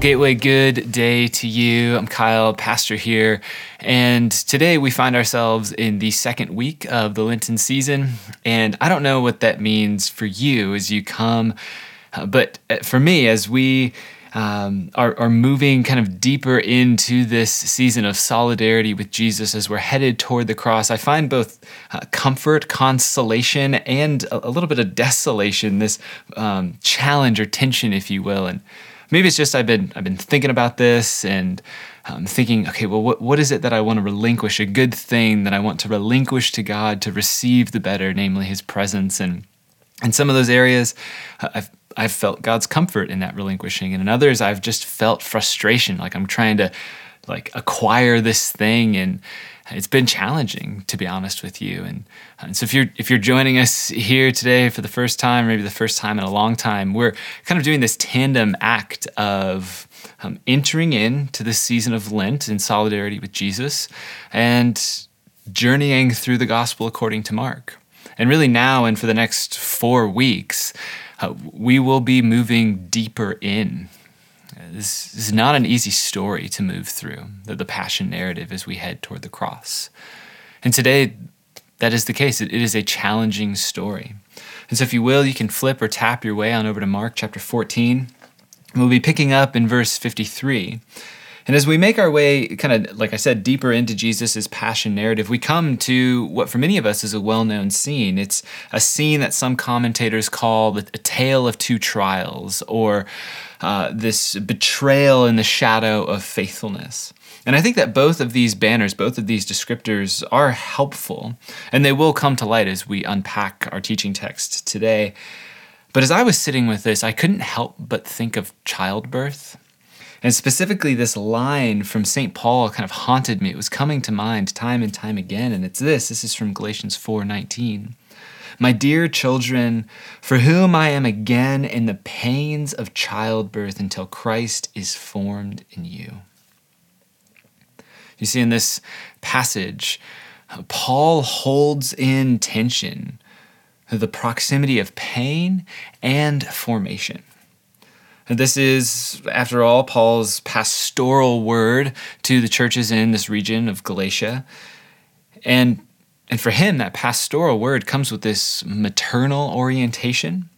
Well, Gateway, good day to you. I'm Kyle, pastor here. And today we find ourselves in the second week of the Lenten season. And I don't know what that means for you as you come, uh, but uh, for me, as we um, are, are moving kind of deeper into this season of solidarity with Jesus as we're headed toward the cross, I find both uh, comfort, consolation, and a, a, little bit of desolation, this um, challenge or tension, if you will. And maybe it's just I've been I've been thinking about this and um, thinking, okay, well, what, what is it that I want to relinquish? A good thing that I want to relinquish to God to receive the better, namely His presence. And in some of those areas, I've I've felt God's comfort in that relinquishing, and in others, I've just felt frustration, like I'm trying to like acquire this thing and it's been challenging to be honest with you. And, and, so if you're if you're joining us here today for the first time maybe the first time in a long time we're kind of doing this tandem act of um, entering into the season of lent in solidarity with jesus and journeying through the gospel according to mark. And really now and for the next four weeks uh, we will be moving deeper in this is not an easy story to move through, the, the passion narrative as we head toward the cross. And today, that is the case. It, it is a challenging story. And so, if you will, you can flip or tap your way on over to Mark chapter 14. We'll be picking up in verse 53. And as we make our way, kind of like I said, deeper into Jesus' passion narrative, we come to what for many of us is a well known scene. It's a scene that some commentators call a tale of two trials, or uh, this betrayal in the shadow of faithfulness. And I think that both of these banners, both of these descriptors are helpful, and they will come to light as we unpack our teaching text today. But as I was sitting with this, I couldn't help but think of childbirth. And specifically, this line from St. Paul kind of haunted me. It was coming to mind time and time again. And it's this this is from Galatians 4 19. My dear children, for whom I am again in the pains of childbirth until Christ is formed in you. You see, in this passage, Paul holds in tension the proximity of pain and formation. This is, after all, Paul's pastoral word to the churches in this region of Galatia. And and for him, that pastoral word comes with this maternal orientation.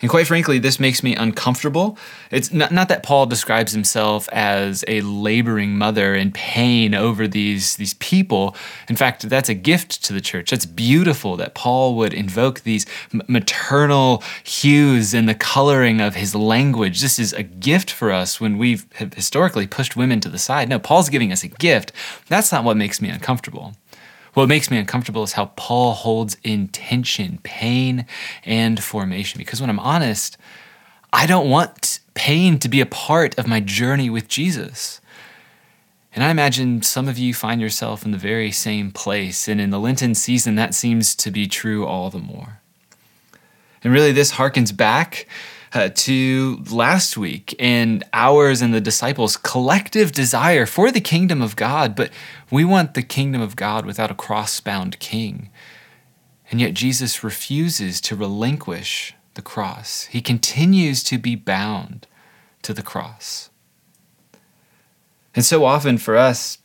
And quite frankly, this makes me uncomfortable. It's not, not that Paul describes himself as a laboring mother in pain over these, these people. In fact, that's a gift to the church. That's beautiful that Paul would invoke these maternal hues in the coloring of his language. This is a gift for us when we've historically pushed women to the side. No, Paul's giving us a gift. That's not what makes me uncomfortable. What makes me uncomfortable is how Paul holds in tension pain and formation. Because when I'm honest, I don't want pain to be a part of my journey with Jesus. And I imagine some of you find yourself in the very same place. And in the Lenten season, that seems to be true all the more. And really, this harkens back uh, to last week and ours and the disciples' collective desire for the kingdom of God, but we want the kingdom of God without a cross bound king. And yet Jesus refuses to relinquish the cross, he continues to be bound to the cross. And so often for us,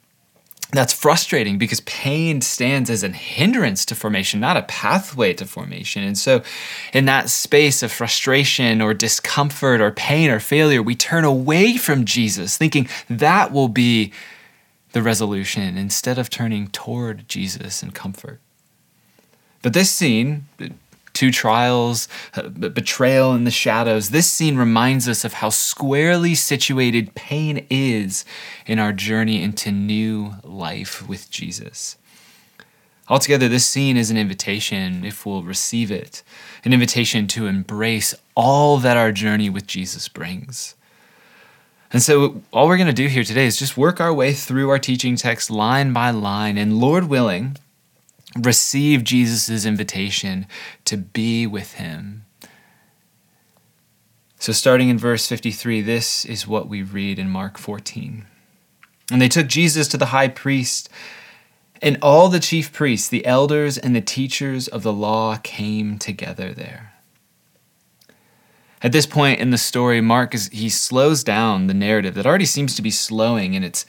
that's frustrating because pain stands as a hindrance to formation, not a pathway to formation. And so, in that space of frustration or discomfort or pain or failure, we turn away from Jesus, thinking that will be the resolution instead of turning toward Jesus and comfort. But this scene, two trials, uh, betrayal in the shadows. This scene reminds us of how squarely situated pain is in our journey into new life with Jesus. Altogether, this scene is an invitation, if we'll receive it, an invitation to embrace all that our journey with Jesus brings. And so, all we're going to do here today is just work our way through our teaching text line by line, and Lord willing, receive Jesus' invitation to be with him. So, starting in verse 53, this is what we read in Mark 14. And they took Jesus to the high priest, and all the chief priests, the elders, and the teachers of the law came together there. At this point in the story, Mark is he slows down the narrative that already seems to be slowing, and it's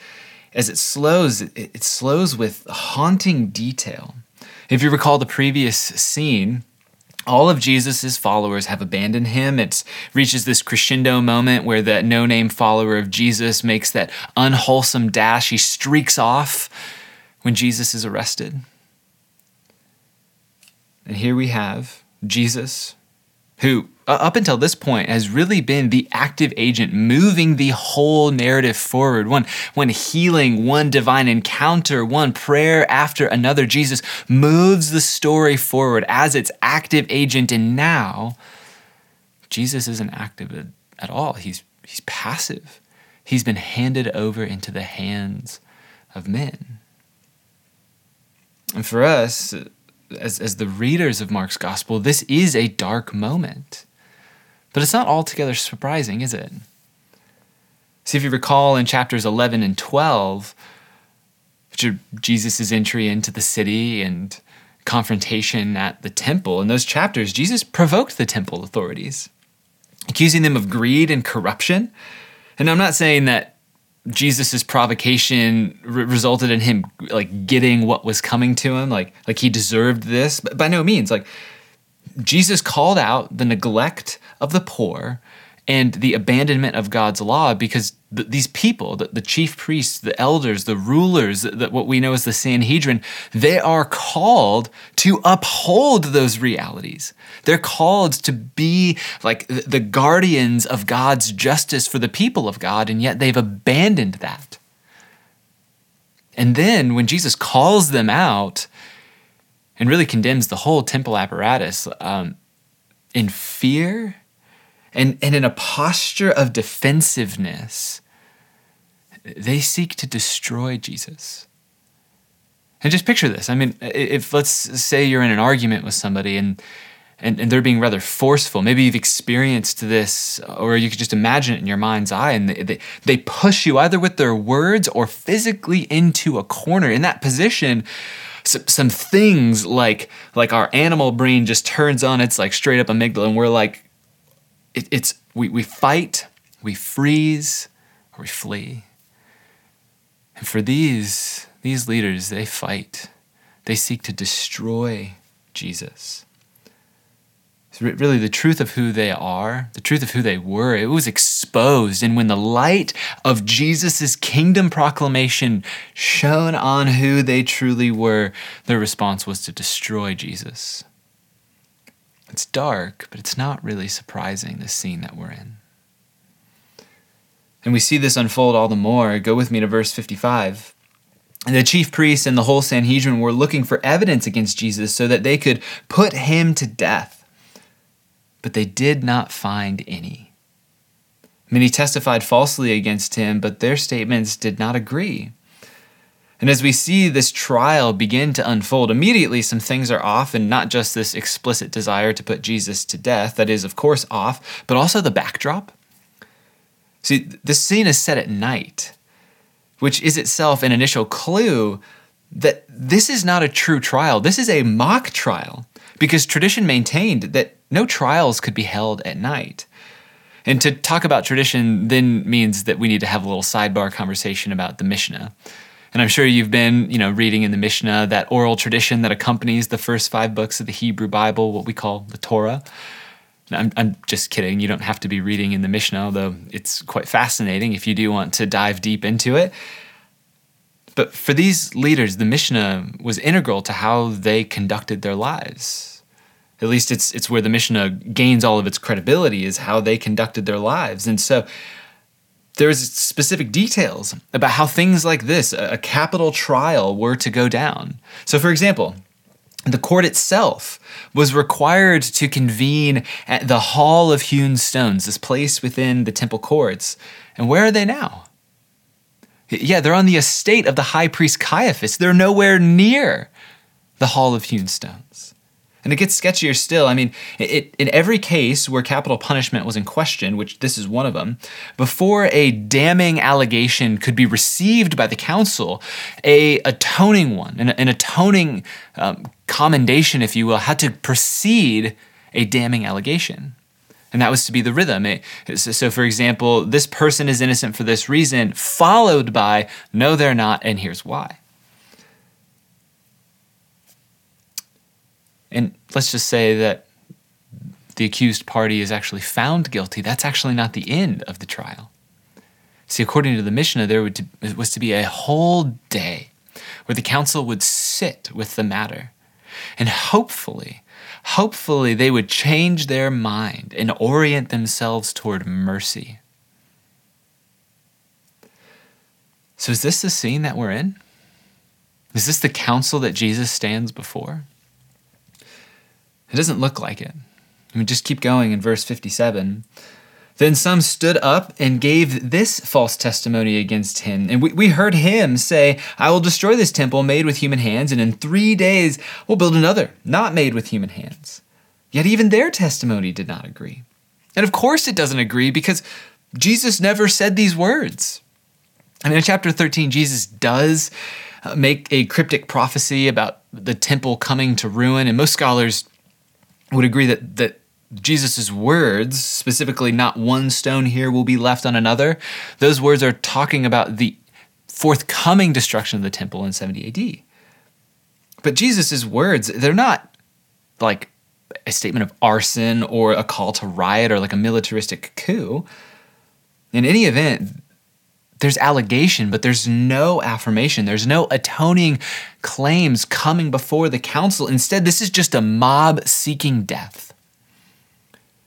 as it slows, it, it slows with haunting detail. If you recall the previous scene, all of Jesus' followers have abandoned him. It reaches this crescendo moment where that no name follower of Jesus makes that unwholesome dash. He streaks off when Jesus is arrested. And here we have Jesus, who Uh, up until this point has really been the active agent moving the whole narrative forward. One one healing one divine encounter one prayer after another jesus moves the story forward. As its active agent and now jesus isn't active at all. He's he's passive. He's been handed over into the hands of men. And for us as, as the readers of mark's gospel this is a dark moment but it's not altogether surprising, is it? See, if you recall in chapters 11 and 12, which are Jesus' entry into the city and confrontation at the temple, in those chapters, Jesus provoked the temple authorities, accusing them of greed and corruption. And I'm not saying that Jesus' provocation re- resulted in him like getting what was coming to him, like like he deserved this, but by no means. Like Jesus called out the neglect of the poor and the abandonment of God's law because th- these people, the, the, chief priests, the elders, the rulers, the, what we know as the Sanhedrin, they are called to uphold those realities. They're called to be like the guardians of God's justice for the people of God, and yet they've abandoned that. And then when Jesus calls them out, and really condemns the whole temple apparatus um, in fear and, and in a posture of defensiveness. They seek to destroy Jesus. And just picture this. I mean, if let's say you're in an argument with somebody and, and, and they're being rather forceful, maybe you've experienced this, or you could just imagine it in your mind's eye, and they, they, they push you either with their words or physically into a corner. In that position, some things like like our animal brain just turns on its like straight up amygdala and we're like it, it's we, we fight we freeze or we flee. And for these these leaders they fight. They seek to destroy jesus really the truth of who they are, the truth of who they were, it was exposed. And when the light of Jesus' kingdom proclamation shone on who they truly were, their response was to destroy Jesus. It's dark, but it's not really surprising, the scene that we're in. And we see this unfold all the more. Go with me to verse 55. And the chief priests and the whole Sanhedrin were looking for evidence against Jesus so that they could put him to death but they did not find any. Many testified falsely against him, but their statements did not agree. And as we see this trial begin to unfold, immediately some things are off, and not just this explicit desire to put Jesus to death, that is, of course, off, but also the backdrop. See, this scene is set at night, which is itself an initial clue that this is not a true trial. This is a mock trial, because tradition maintained that no trials could be held at night. And to talk about tradition then means that we need to have a little sidebar conversation about the Mishnah. And I'm sure you've been, you know, reading in the Mishnah that oral tradition that accompanies the first five books of the Hebrew Bible, what we call the Torah. I'm, I'm just kidding. You don't have to be reading in the Mishnah, although it's quite fascinating if you do want to dive deep into it. But for these leaders, the Mishnah was integral to how they conducted their lives at least it's it's where the Mishnah gains all of its credibility is how they conducted their lives. And so there's specific details about how things like this, a capital trial, were to go down. So, for example, the court itself was required to convene at the Hall of Hewn Stones, this place within the temple courts. And where are they now? Yeah, they're on the estate of the high priest Caiaphas. They're nowhere near the Hall of Hewn Stones. And it gets sketchier still. I mean, it, in every case where capital punishment was in question, which this is one of them, before a damning allegation could be received by the council, a atoning one, an, an atoning um, commendation, if you will, had to precede a damning allegation. And that was to be the rhythm. It, so, for example, this person is innocent for this reason, followed by, no, they're not, and here's why. And let's just say that the accused party is actually found guilty. That's actually not the end of the trial. See, according to the Mishnah, there would to, was to be a whole day where the council would sit with the matter. And hopefully, hopefully they would change their mind and orient themselves toward mercy. So, is this the scene that we're in? Is this the council that Jesus stands before? It doesn't look like it. I mean, just keep going in verse 57. Then some stood up and gave this false testimony against him. And we, we heard him say, I will destroy this temple made with human hands, and in three days we'll build another, not made with human hands. Yet even their testimony did not agree. And of course it doesn't agree because Jesus never said these words. I mean, in chapter 13, Jesus does uh, make a cryptic prophecy about the temple coming to ruin, and most scholars would agree that, that Jesus' words, specifically, not one stone here will be left on another, those words are talking about the forthcoming destruction of the temple in 70 AD. But Jesus' words, they're not like a statement of arson or a call to riot or like a militaristic coup. In any event, there's allegation, but there's no affirmation. There's no atoning claims coming before the council. Instead, this is just a mob seeking death.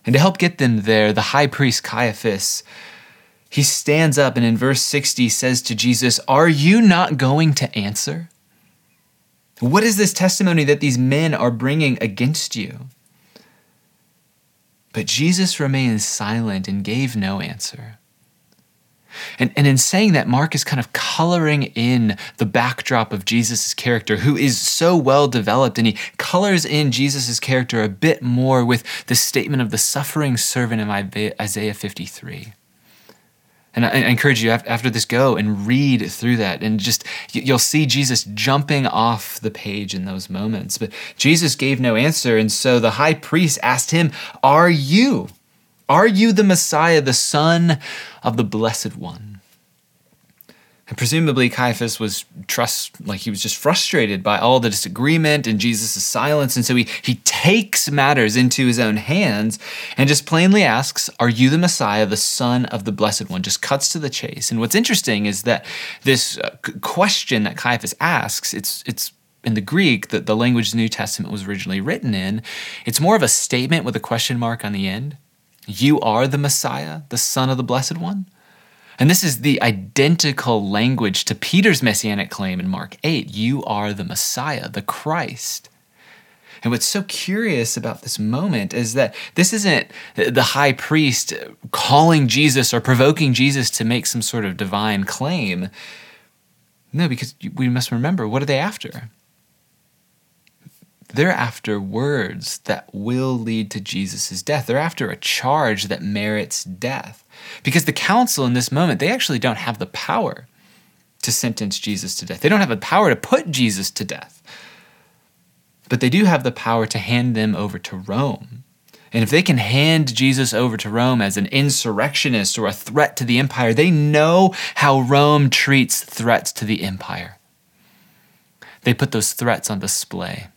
And to help get them there, the high priest Caiaphas, he stands up and in verse 60 says to Jesus, Are you not going to answer? What is this testimony that these men are bringing against you? But Jesus remained silent and gave no answer. And, and in saying that, Mark is kind of coloring in the backdrop of Jesus' character, who is so well developed, and he colors in Jesus' character a bit more with the statement of the suffering servant in Isaiah 53. And I encourage you after this, go and read through that, and just you'll see Jesus jumping off the page in those moments. But Jesus gave no answer, and so the high priest asked him, Are you? Are you the Messiah, the Son of the Blessed One? And presumably Caiaphas was trust like he was just frustrated by all the disagreement and Jesus' silence. And so he, he takes matters into his own hands and just plainly asks, Are you the Messiah, the Son of the Blessed One? Just cuts to the chase. And what's interesting is that this uh, question that Caiaphas asks, it's it's in the Greek, that the language the New Testament was originally written in, it's more of a statement with a question mark on the end. You are the Messiah, the Son of the Blessed One? And this is the identical language to Peter's messianic claim in Mark 8 You are the Messiah, the Christ. And what's so curious about this moment is that this isn't the high priest calling Jesus or provoking Jesus to make some sort of divine claim. No, because we must remember what are they after? They're after words that will lead to Jesus' death. They're after a charge that merits death. Because the council in this moment, they actually don't have the power to sentence Jesus to death. They don't have the power to put Jesus to death. But they do have the power to hand them over to Rome. And if they can hand Jesus over to Rome as an insurrectionist or a threat to the empire, they know how Rome treats threats to the empire. They put those threats on display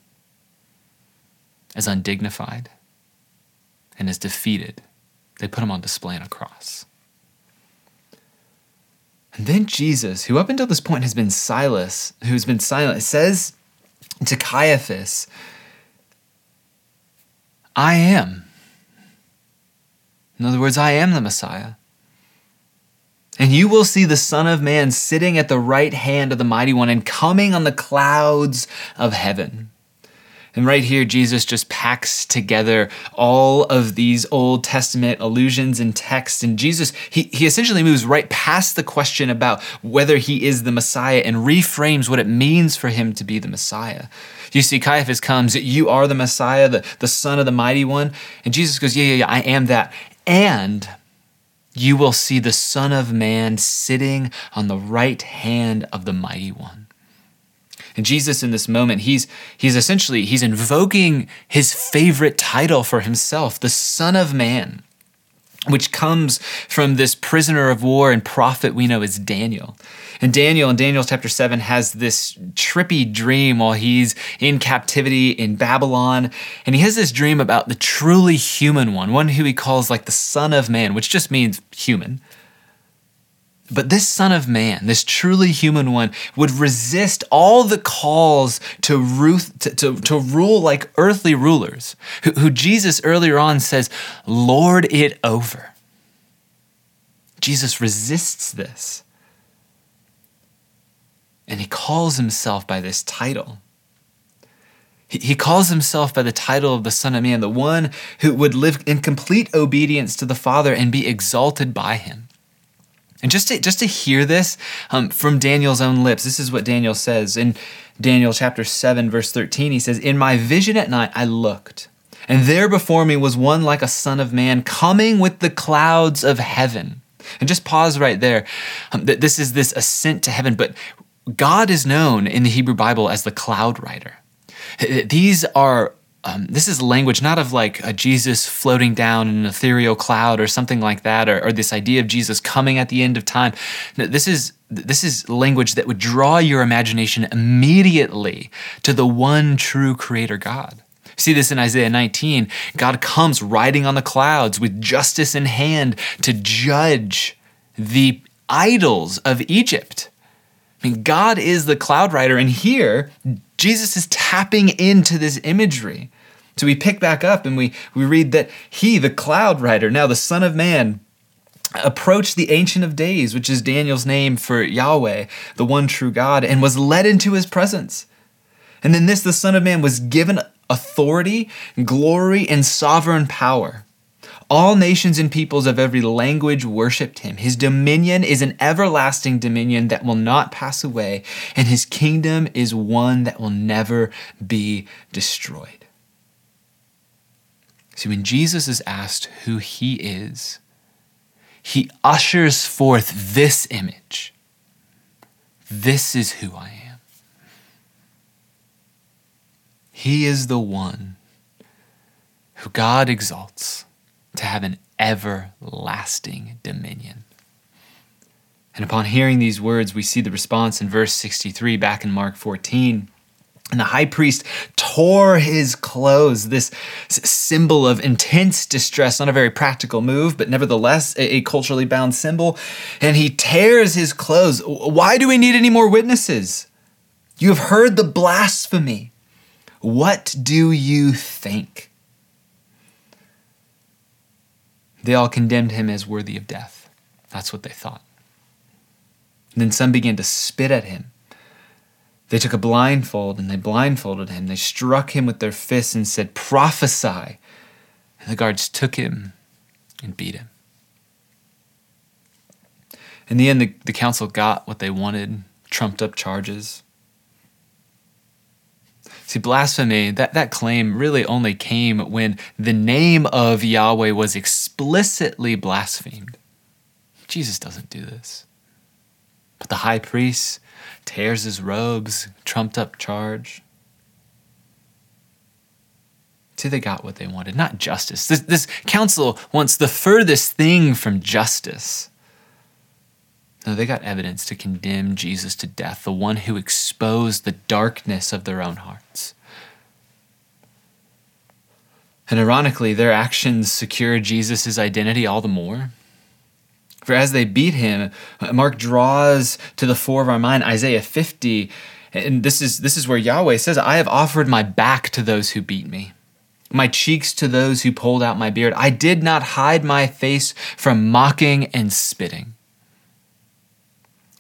as undignified and as defeated. They put him on display on a cross. And then Jesus, who up until this point has been Silas, who's been silent, says to Caiaphas, I am. In other words, I am the Messiah. And you will see the Son of Man sitting at the right hand of the Mighty One and coming on the clouds of heaven. And right here, Jesus just packs together all of these Old Testament allusions and texts. And Jesus, he, he essentially moves right past the question about whether he is the Messiah and reframes what it means for him to be the Messiah. You see, Caiaphas comes, You are the Messiah, the, the Son of the Mighty One. And Jesus goes, Yeah, yeah, yeah, I am that. And you will see the Son of Man sitting on the right hand of the Mighty One. And Jesus in this moment, he's he's essentially he's invoking his favorite title for himself, the Son of Man. which comes from this prisoner of war and prophet we know as Daniel. And Daniel in Daniel chapter 7 has this trippy dream while he's in captivity in Babylon. And he has this dream about the truly human one, one who he calls like the Son of Man, which just means human. But this Son of Man, this truly human one, would resist all the calls to, ruth, to, to, to rule like earthly rulers, who, who Jesus earlier on says, Lord it over. Jesus resists this. And he calls himself by this title. He calls himself by the title of the Son of Man, the one who would live in complete obedience to the Father and be exalted by him. And just to, just to hear this um, from Daniel's own lips, this is what Daniel says in Daniel chapter 7, verse 13. He says, In my vision at night I looked, and there before me was one like a son of man coming with the clouds of heaven. And just pause right there. Um, this is this ascent to heaven, but God is known in the Hebrew Bible as the cloud rider. These are um, this is language not of like a Jesus floating down in an ethereal cloud or something like that, or, or this idea of Jesus coming at the end of time. No, this is this is language that would draw your imagination immediately to the one true Creator God. See this in Isaiah 19. God comes riding on the clouds with justice in hand to judge the idols of Egypt. I mean, God is the cloud rider, and here Jesus is tapping into this imagery. So we pick back up and we, we read that he, the cloud rider, now the Son of Man, approached the Ancient of Days, which is Daniel's name for Yahweh, the one true God, and was led into his presence. And then this, the Son of Man, was given authority, glory, and sovereign power. All nations and peoples of every language worshiped him. His dominion is an everlasting dominion that will not pass away, and his kingdom is one that will never be destroyed. See, when Jesus is asked who he is, he ushers forth this image. This is who I am. He is the one who God exalts to have an everlasting dominion. And upon hearing these words, we see the response in verse 63 back in Mark 14. And the high priest tore his clothes, this symbol of intense distress, not a very practical move, but nevertheless a, culturally bound symbol. And he tears his clothes. Why do we need any more witnesses? You have heard the blasphemy. What do you think? They all condemned him as worthy of death. That's what they thought. And then some began to spit at him. They took a blindfold and they blindfolded him. They struck him with their fists and said, Prophesy. And the guards took him and beat him. In the end, the, the council got what they wanted trumped up charges. See, blasphemy, that, that claim really only came when the name of Yahweh was explicitly blasphemed. Jesus doesn't do this. But the high priest tears his robes, trumped up charge. See, they got what they wanted, not justice. This, this council wants the furthest thing from justice. No, they got evidence to condemn Jesus to death, the one who exposed the darkness of their own hearts. And ironically, their actions secure Jesus' identity all the more. For as they beat him, Mark draws to the fore of our mind Isaiah 50, and this is, this is where Yahweh says, I have offered my back to those who beat me, my cheeks to those who pulled out my beard. I did not hide my face from mocking and spitting.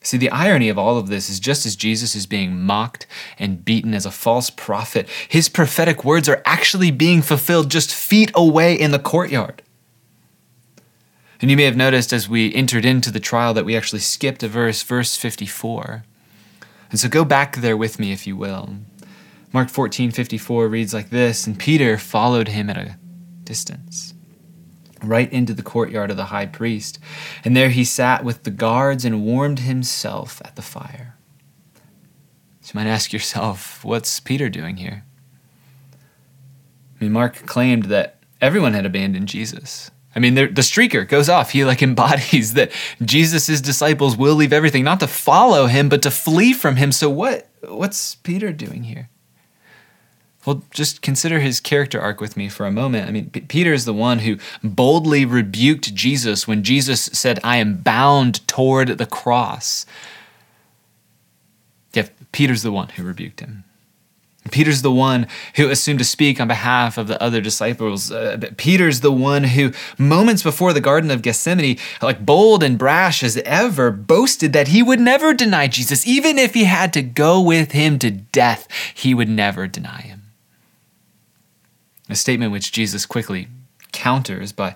See, the irony of all of this is just as Jesus is being mocked and beaten as a false prophet, his prophetic words are actually being fulfilled just feet away in the courtyard. And you may have noticed as we entered into the trial that we actually skipped a verse, verse 54. And so go back there with me, if you will. Mark 14 54 reads like this And Peter followed him at a distance right into the courtyard of the high priest. And there he sat with the guards and warmed himself at the fire. So you might ask yourself, what's Peter doing here? I mean, Mark claimed that everyone had abandoned Jesus. I mean, the streaker goes off. He like embodies that Jesus' disciples will leave everything, not to follow him, but to flee from him. So what? What's Peter doing here? Well, just consider his character arc with me for a moment. I mean, P- Peter is the one who boldly rebuked Jesus when Jesus said, I am bound toward the cross. Yeah, Peter's the one who rebuked him. Peter's the one who assumed to speak on behalf of the other disciples. Uh, Peter's the one who, moments before the Garden of Gethsemane, like bold and brash as ever, boasted that he would never deny Jesus. Even if he had to go with him to death, he would never deny him. A statement which Jesus quickly counters by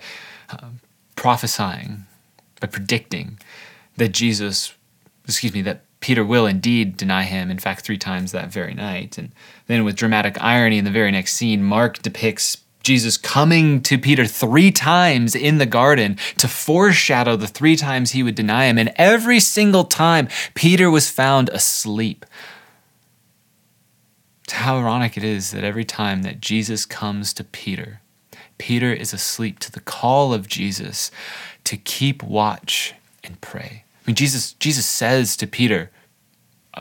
uh, prophesying, by predicting that Jesus, excuse me, that Peter will indeed deny him, in fact, three times that very night. And then, with dramatic irony in the very next scene, Mark depicts Jesus coming to Peter three times in the garden to foreshadow the three times he would deny him. And every single time, Peter was found asleep. How ironic it is that every time that Jesus comes to Peter, Peter is asleep to the call of Jesus to keep watch and pray. Mean, Jesus, Jesus says to Peter, uh,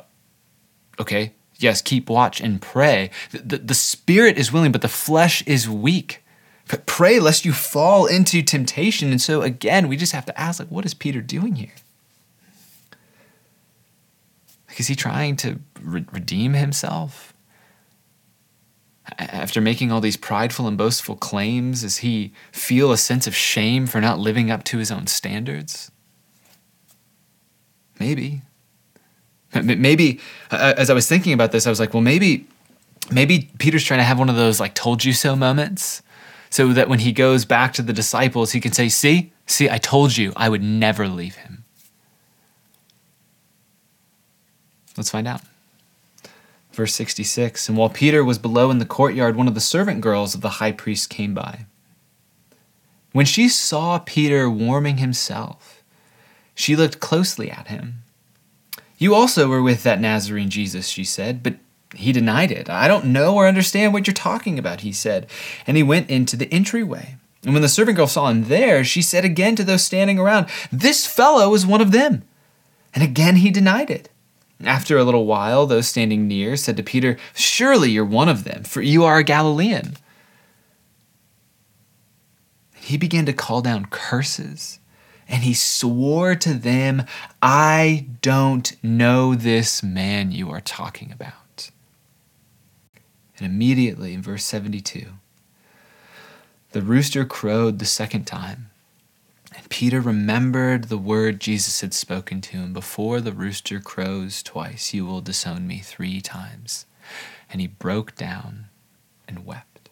okay, yes, keep watch and pray. The, the, the spirit is willing, but the flesh is weak. But pray lest you fall into temptation. And so, again, we just have to ask, like, what is Peter doing here? Like, is he trying to re- redeem himself? After making all these prideful and boastful claims, does he feel a sense of shame for not living up to his own standards? Maybe. Maybe, uh, as I was thinking about this, I was like, well, maybe, maybe Peter's trying to have one of those like "told you so" moments, so that when he goes back to the disciples, he can say, "See, see, I told you, I would never leave him." Let's find out. Verse 66 And while Peter was below in the courtyard, one of the servant girls of the high priest came by. When she saw Peter warming himself, she looked closely at him. You also were with that Nazarene Jesus, she said, but he denied it. I don't know or understand what you're talking about, he said. And he went into the entryway. And when the servant girl saw him there, she said again to those standing around, This fellow is one of them. And again he denied it. After a little while, those standing near said to Peter, Surely you're one of them, for you are a Galilean. He began to call down curses and he swore to them, I don't know this man you are talking about. And immediately in verse 72, the rooster crowed the second time. And Peter remembered the word Jesus had spoken to him Before the rooster crows twice, you will disown me three times. And he broke down and wept.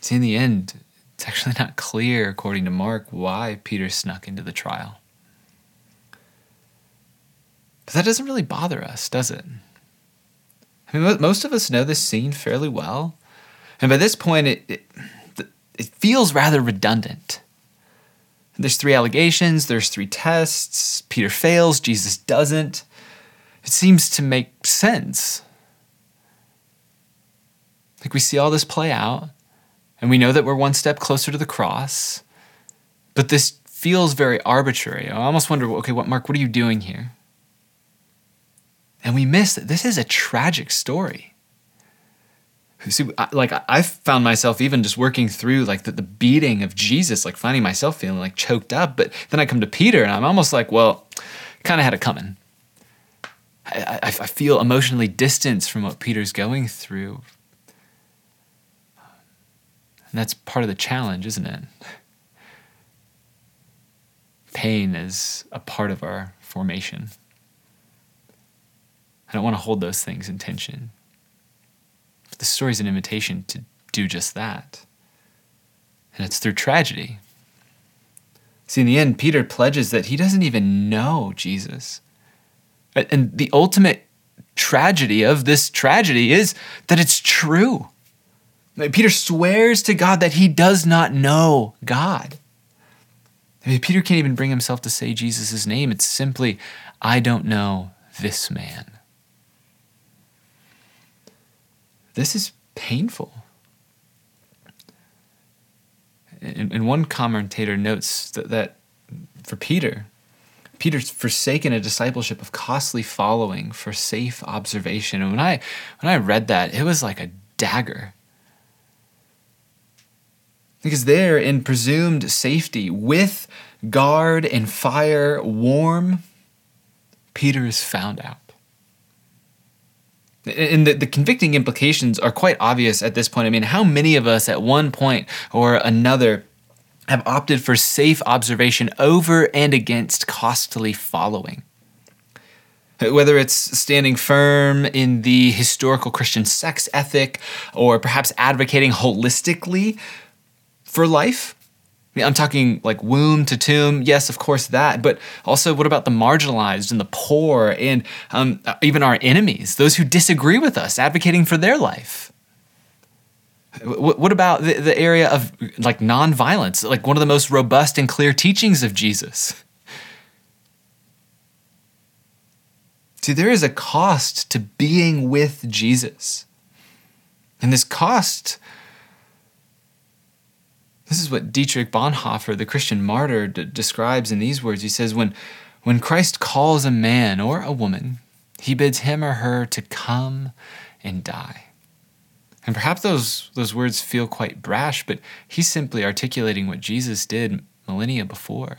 See, in the end, actually not clear, according to Mark, why Peter snuck into the trial. But that doesn't really bother us, does it? I mean, most of us know this scene fairly well. And by this point, it, it, it feels rather redundant. There's three allegations, there's three tests. Peter fails, Jesus doesn't. It seems to make sense. Like we see all this play out, and we know that we're one step closer to the cross, but this feels very arbitrary. I almost wonder, okay, what Mark, what are you doing here? And we miss that this is a tragic story. See, like I found myself even just working through like the, the beating of Jesus, like finding myself feeling like choked up. But then I come to Peter and I'm almost like, well, kind of had it coming. I, I, I feel emotionally distanced from what Peter's going through and that's part of the challenge, isn't it? Pain is a part of our formation. I don't want to hold those things in tension. But the story is an invitation to do just that. And it's through tragedy. See, in the end, Peter pledges that he doesn't even know Jesus. And the ultimate tragedy of this tragedy is that it's true. Peter swears to God that he does not know God. Peter can't even bring himself to say Jesus' name. It's simply, I don't know this man. This is painful. And, and one commentator notes that, that for Peter, Peter's forsaken a discipleship of costly following for safe observation. And when I when I read that, it was like a dagger. Because there in presumed safety, with guard and fire warm, Peter is found out. And the, the convicting implications are quite obvious at this point. I mean, how many of us at one point or another have opted for safe observation over and against costly following? Whether it's standing firm in the historical Christian sex ethic or perhaps advocating holistically for life, I'm talking like womb to tomb. Yes, of course, that. But also, what about the marginalized and the poor and um, even our enemies, those who disagree with us, advocating for their life? What about the, the area of like nonviolence, like one of the most robust and clear teachings of Jesus? See, there is a cost to being with Jesus. And this cost this is what Dietrich Bonhoeffer, the Christian martyr, d- describes in these words. He says, when, when Christ calls a man or a woman, he bids him or her to come and die. And perhaps those, those words feel quite brash, but he's simply articulating what Jesus did millennia before.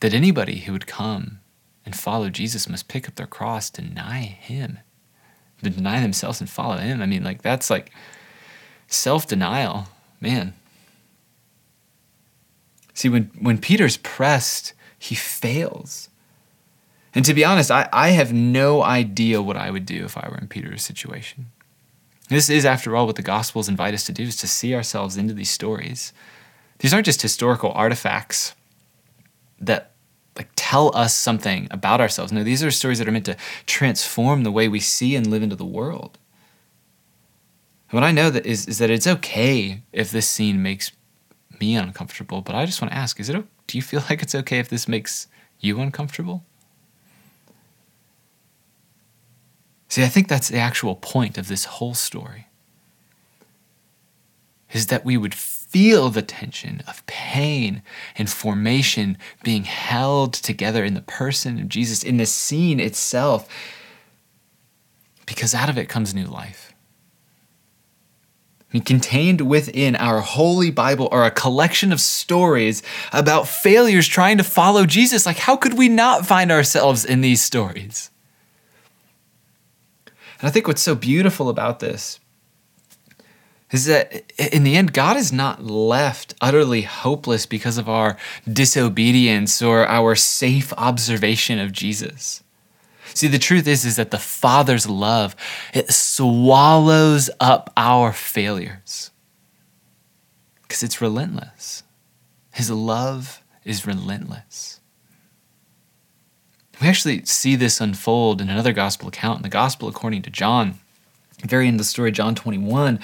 That anybody who would come and follow Jesus must pick up their cross, deny him, deny themselves and follow him. I mean, like, that's like self denial man. See, when, when Peter's pressed, he fails. And to be honest, I, I have no idea what I would do if I were in Peter's situation. This is, after all, what the Gospels invite us to do, is to see ourselves into these stories. These aren't just historical artifacts that like tell us something about ourselves. No, these are stories that are meant to transform the way we see and live into the world. What I know that is, is that it's okay if this scene makes me uncomfortable, but I just want to ask, is it do you feel like it's okay if this makes you uncomfortable? See, I think that's the actual point of this whole story. Is that we would feel the tension of pain and formation being held together in the person of Jesus, in the scene itself, because out of it comes new life. Contained within our Holy Bible are a collection of stories about failures trying to follow Jesus. Like, how could we not find ourselves in these stories? And I think what's so beautiful about this is that in the end, God is not left utterly hopeless because of our disobedience or our safe observation of Jesus. See, the truth is, is that the Father's love, it swallows up our failures because it's relentless. His love is relentless. We actually see this unfold in another gospel account, in the gospel according to John. Very end of the story, John 21,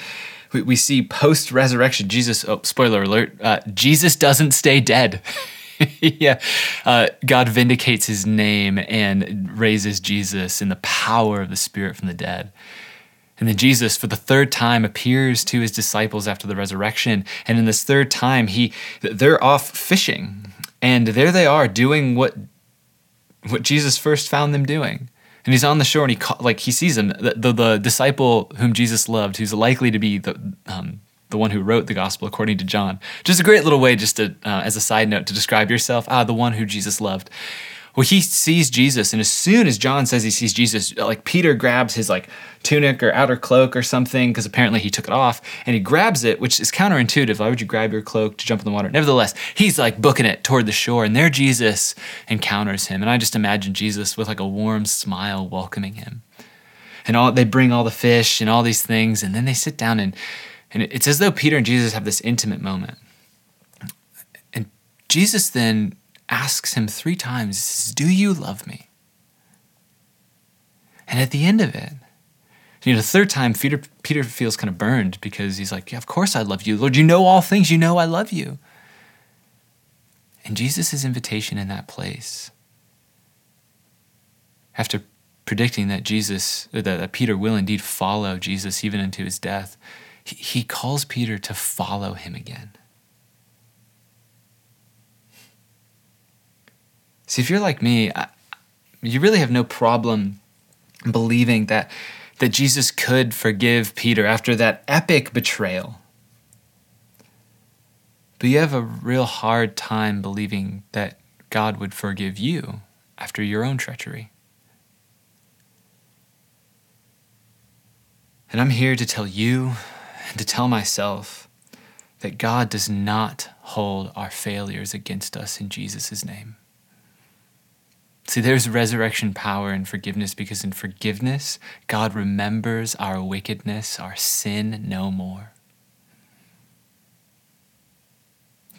we, we see post resurrection, Jesus, oh, spoiler alert, uh, Jesus doesn't stay dead. yeah. Uh, God vindicates his name and raises Jesus in the power of the Spirit from the dead. And then Jesus, for the third time, appears to his disciples after the resurrection. And in this third time, he they're off fishing. And there they are doing what what Jesus first found them doing. And he's on the shore and he like he sees him, the, the, the disciple whom Jesus loved, who's likely to be the um, the one who wrote the gospel according to John. Just a great little way, just to, uh, as a side note, to describe yourself. Ah, the one who Jesus loved. Well, he sees Jesus, and as soon as John says he sees Jesus, like Peter grabs his like tunic or outer cloak or something, because apparently he took it off, and he grabs it, which is counterintuitive. Why would you grab your cloak to jump in the water? Nevertheless, he's like booking it toward the shore, and there Jesus encounters him, and I just imagine Jesus with like a warm smile welcoming him, and all they bring all the fish and all these things, and then they sit down and and it's as though Peter and Jesus have this intimate moment. And Jesus then asks him three times, Do you love me? And at the end of it, you know, the third time, Peter, Peter feels kind of burned because he's like, Yeah, of course I love you. Lord, you know all things. You know I love you. And Jesus' invitation in that place, after predicting that Jesus, that Peter will indeed follow Jesus even into his death, he calls Peter to follow him again. See, if you're like me, you really have no problem believing that, that Jesus could forgive Peter after that epic betrayal. But you have a real hard time believing that God would forgive you after your own treachery. And I'm here to tell you and to tell myself that God does not hold our failures against us in Jesus' name. See, there's resurrection power in forgiveness because in forgiveness, God remembers our wickedness, our sin no more.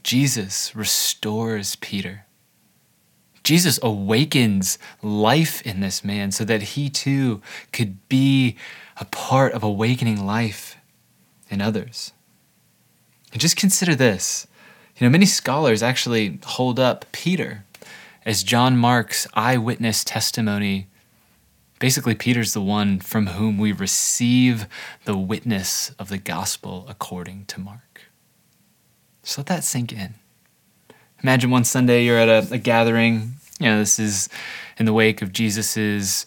Jesus restores Peter. Jesus awakens life in this man so that he too could be a part of awakening life in others. And just consider this. You know, many scholars actually hold up Peter as John Mark's eyewitness testimony. Basically, Peter's the one from whom we receive the witness of the gospel according to Mark. So let that sink in. Imagine one Sunday you're at a, a gathering. You know, this is in the wake of Jesus's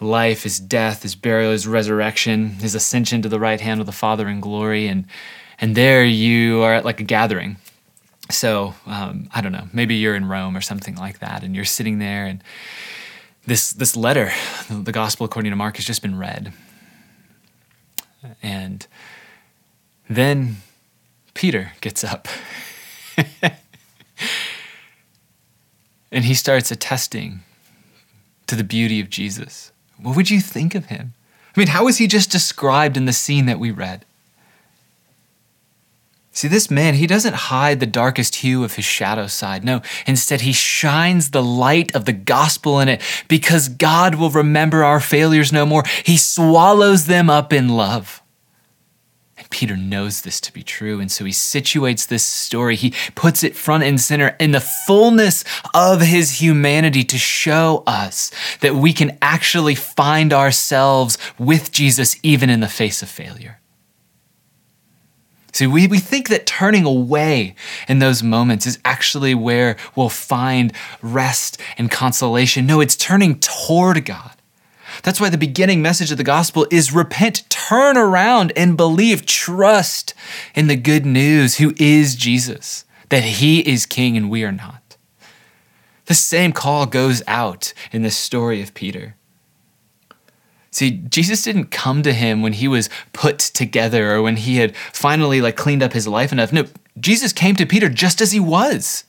life, his death, his burial, his resurrection, his ascension to the right hand of the Father in glory. And, and there you are at like a gathering. So um, I don't know, maybe you're in Rome or something like that, and you're sitting there, and this this letter, the Gospel according to Mark, has just been read, and then Peter gets up. and he starts attesting to the beauty of Jesus. What would you think of him? I mean, how was he just described in the scene that we read? See, this man, he doesn't hide the darkest hue of his shadow side. No, instead, he shines the light of the gospel in it because God will remember our failures no more. He swallows them up in love. Peter knows this to be true. And so he situates this story, he puts it front and center in the fullness of his humanity to show us that we can actually find ourselves with Jesus even in the face of failure. See, we, we think that turning away in those moments is actually where we'll find rest and consolation. No, it's turning toward God. That's why the beginning message of the gospel is repent, turn around, and believe. Trust in the good news, who is Jesus, that he is king and we are not. The same call goes out in the story of Peter. See, Jesus didn't come to him when he was put together or when he had finally like cleaned up his life enough. No, Jesus came to Peter just as he was.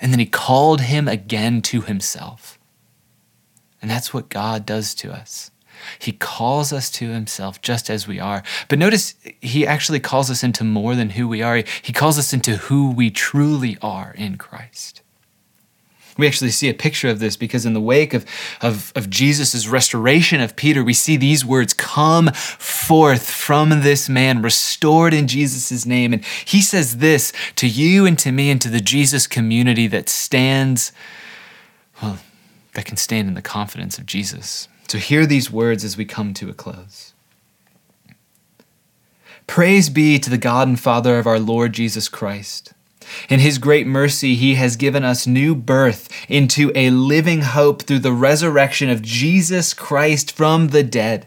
And then he called him again to himself. And that's what God does to us. He calls us to himself just as we are. But notice he actually calls us into more than who we are. He calls us into who we truly are in Christ. We actually see a picture of this because in the wake of, of, of Jesus' restoration of Peter, we see these words come forth from this man, restored in Jesus' name. And he says this to you and to me and to the Jesus community that stands, well, that can stand in the confidence of Jesus. So hear these words as we come to a close. Praise be to the God and Father of our Lord Jesus Christ. In his great mercy, he has given us new birth into a living hope through the resurrection of Jesus Christ from the dead,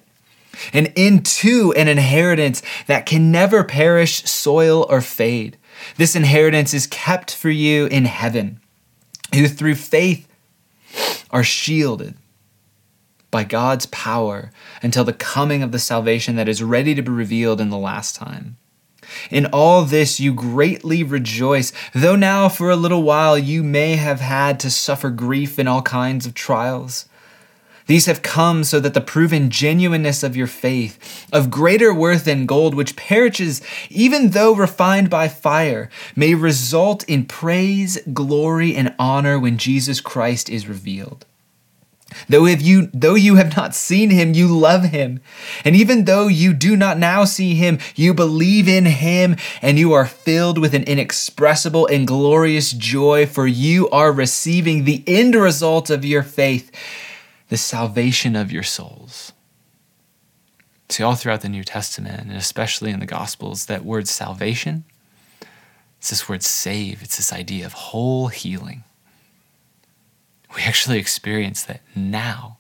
and into an inheritance that can never perish, soil, or fade. This inheritance is kept for you in heaven, who through faith are shielded by God's power until the coming of the salvation that is ready to be revealed in the last time. In all this you greatly rejoice, though now for a little while you may have had to suffer grief in all kinds of trials. These have come so that the proven genuineness of your faith, of greater worth than gold, which perishes even though refined by fire, may result in praise, glory, and honor when Jesus Christ is revealed. Though if you though you have not seen him, you love him. And even though you do not now see him, you believe in him, and you are filled with an inexpressible and glorious joy, for you are receiving the end result of your faith the salvation of your souls. See, all throughout the New Testament, and especially in the Gospels, that word salvation, it's this word save, it's this idea of whole healing. We actually experience that now.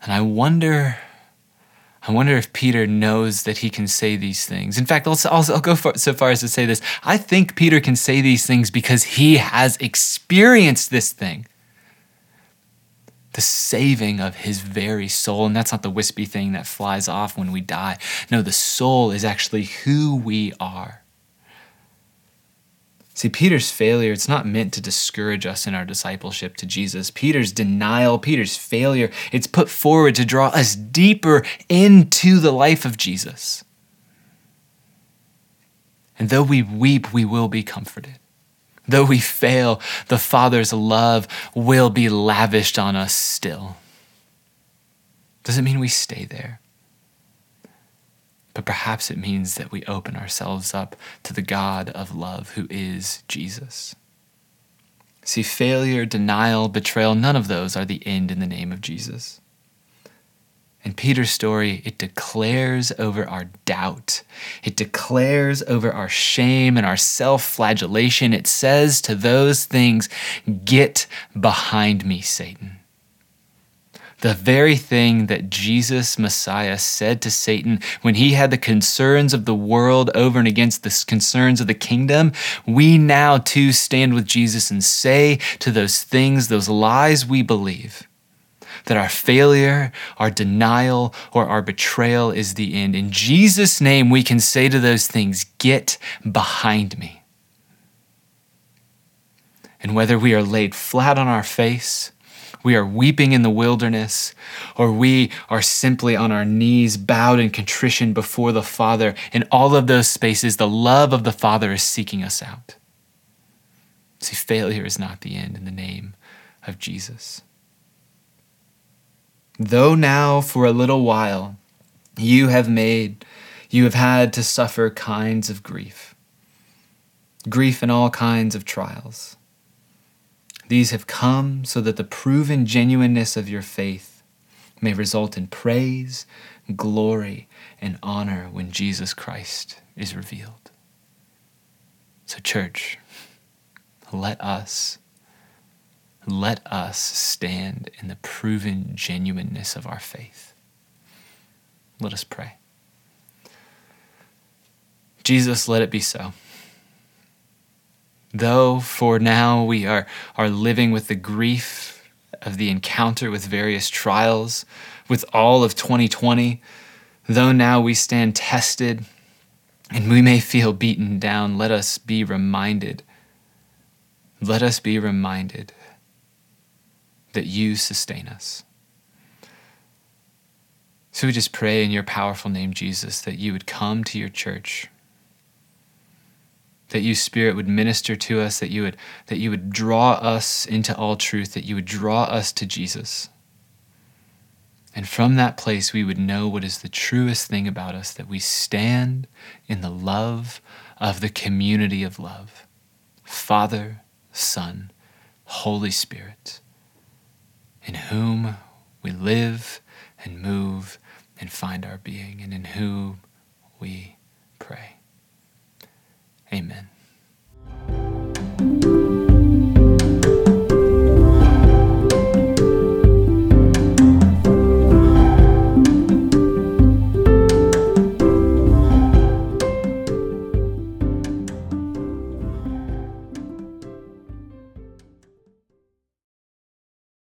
And I wonder I wonder if Peter knows that he can say these things. In fact, I'll, I'll, I'll go for, so far as to say this. I think Peter can say these things because he has experienced this thing the saving of his very soul. And that's not the wispy thing that flies off when we die. No, the soul is actually who we are. See, Peter's failure, it's not meant to discourage us in our discipleship to Jesus. Peter's denial, Peter's failure, it's put forward to draw us deeper into the life of Jesus. And though we weep, we will be comforted. Though we fail, the Father's love will be lavished on us still. Doesn't mean we stay there but perhaps it means that we open ourselves up to the God of love who is Jesus. See, failure, denial, betrayal, none of those are the end in the name of Jesus. In Peter's story, it declares over our doubt. It declares over our shame and our self flagellation. It says to those things, Get behind me, Satan the very thing that Jesus, Messiah, said to Satan when he had the concerns of the world over and against the concerns of the kingdom, we now too stand with Jesus and say to those things, those lies we believe, that our failure, our denial, or our betrayal is the end. In Jesus' name, we can say to those things, Get behind me. And whether we are laid flat on our face, we are weeping in the wilderness, or we are simply on our knees, bowed in contrition before the Father. In all of those spaces, the love of the Father is seeking us out. See, failure is not the end in the name of Jesus. Though now, for a little while, you have made, you have had to suffer kinds of grief, grief in all kinds of trials. These have come so that the proven genuineness of your faith may result in praise, glory, and honor when Jesus Christ is revealed. So, church, let us, let us stand in the proven genuineness of our faith. Let us pray. Jesus, let it be so. Though for now we are, are living with the grief of the encounter with various trials, with all of 2020, though now we stand tested and we may feel beaten down, let us be reminded, let us be reminded that you sustain us. So we just pray in your powerful name, Jesus, that you would come to your church that you spirit would minister to us that you would that you would draw us into all truth that you would draw us to Jesus. And from that place we would know what is the truest thing about us that we stand in the love of the community of love. Father son holy spirit in whom we live and move and find our being and in whom we pray Amen.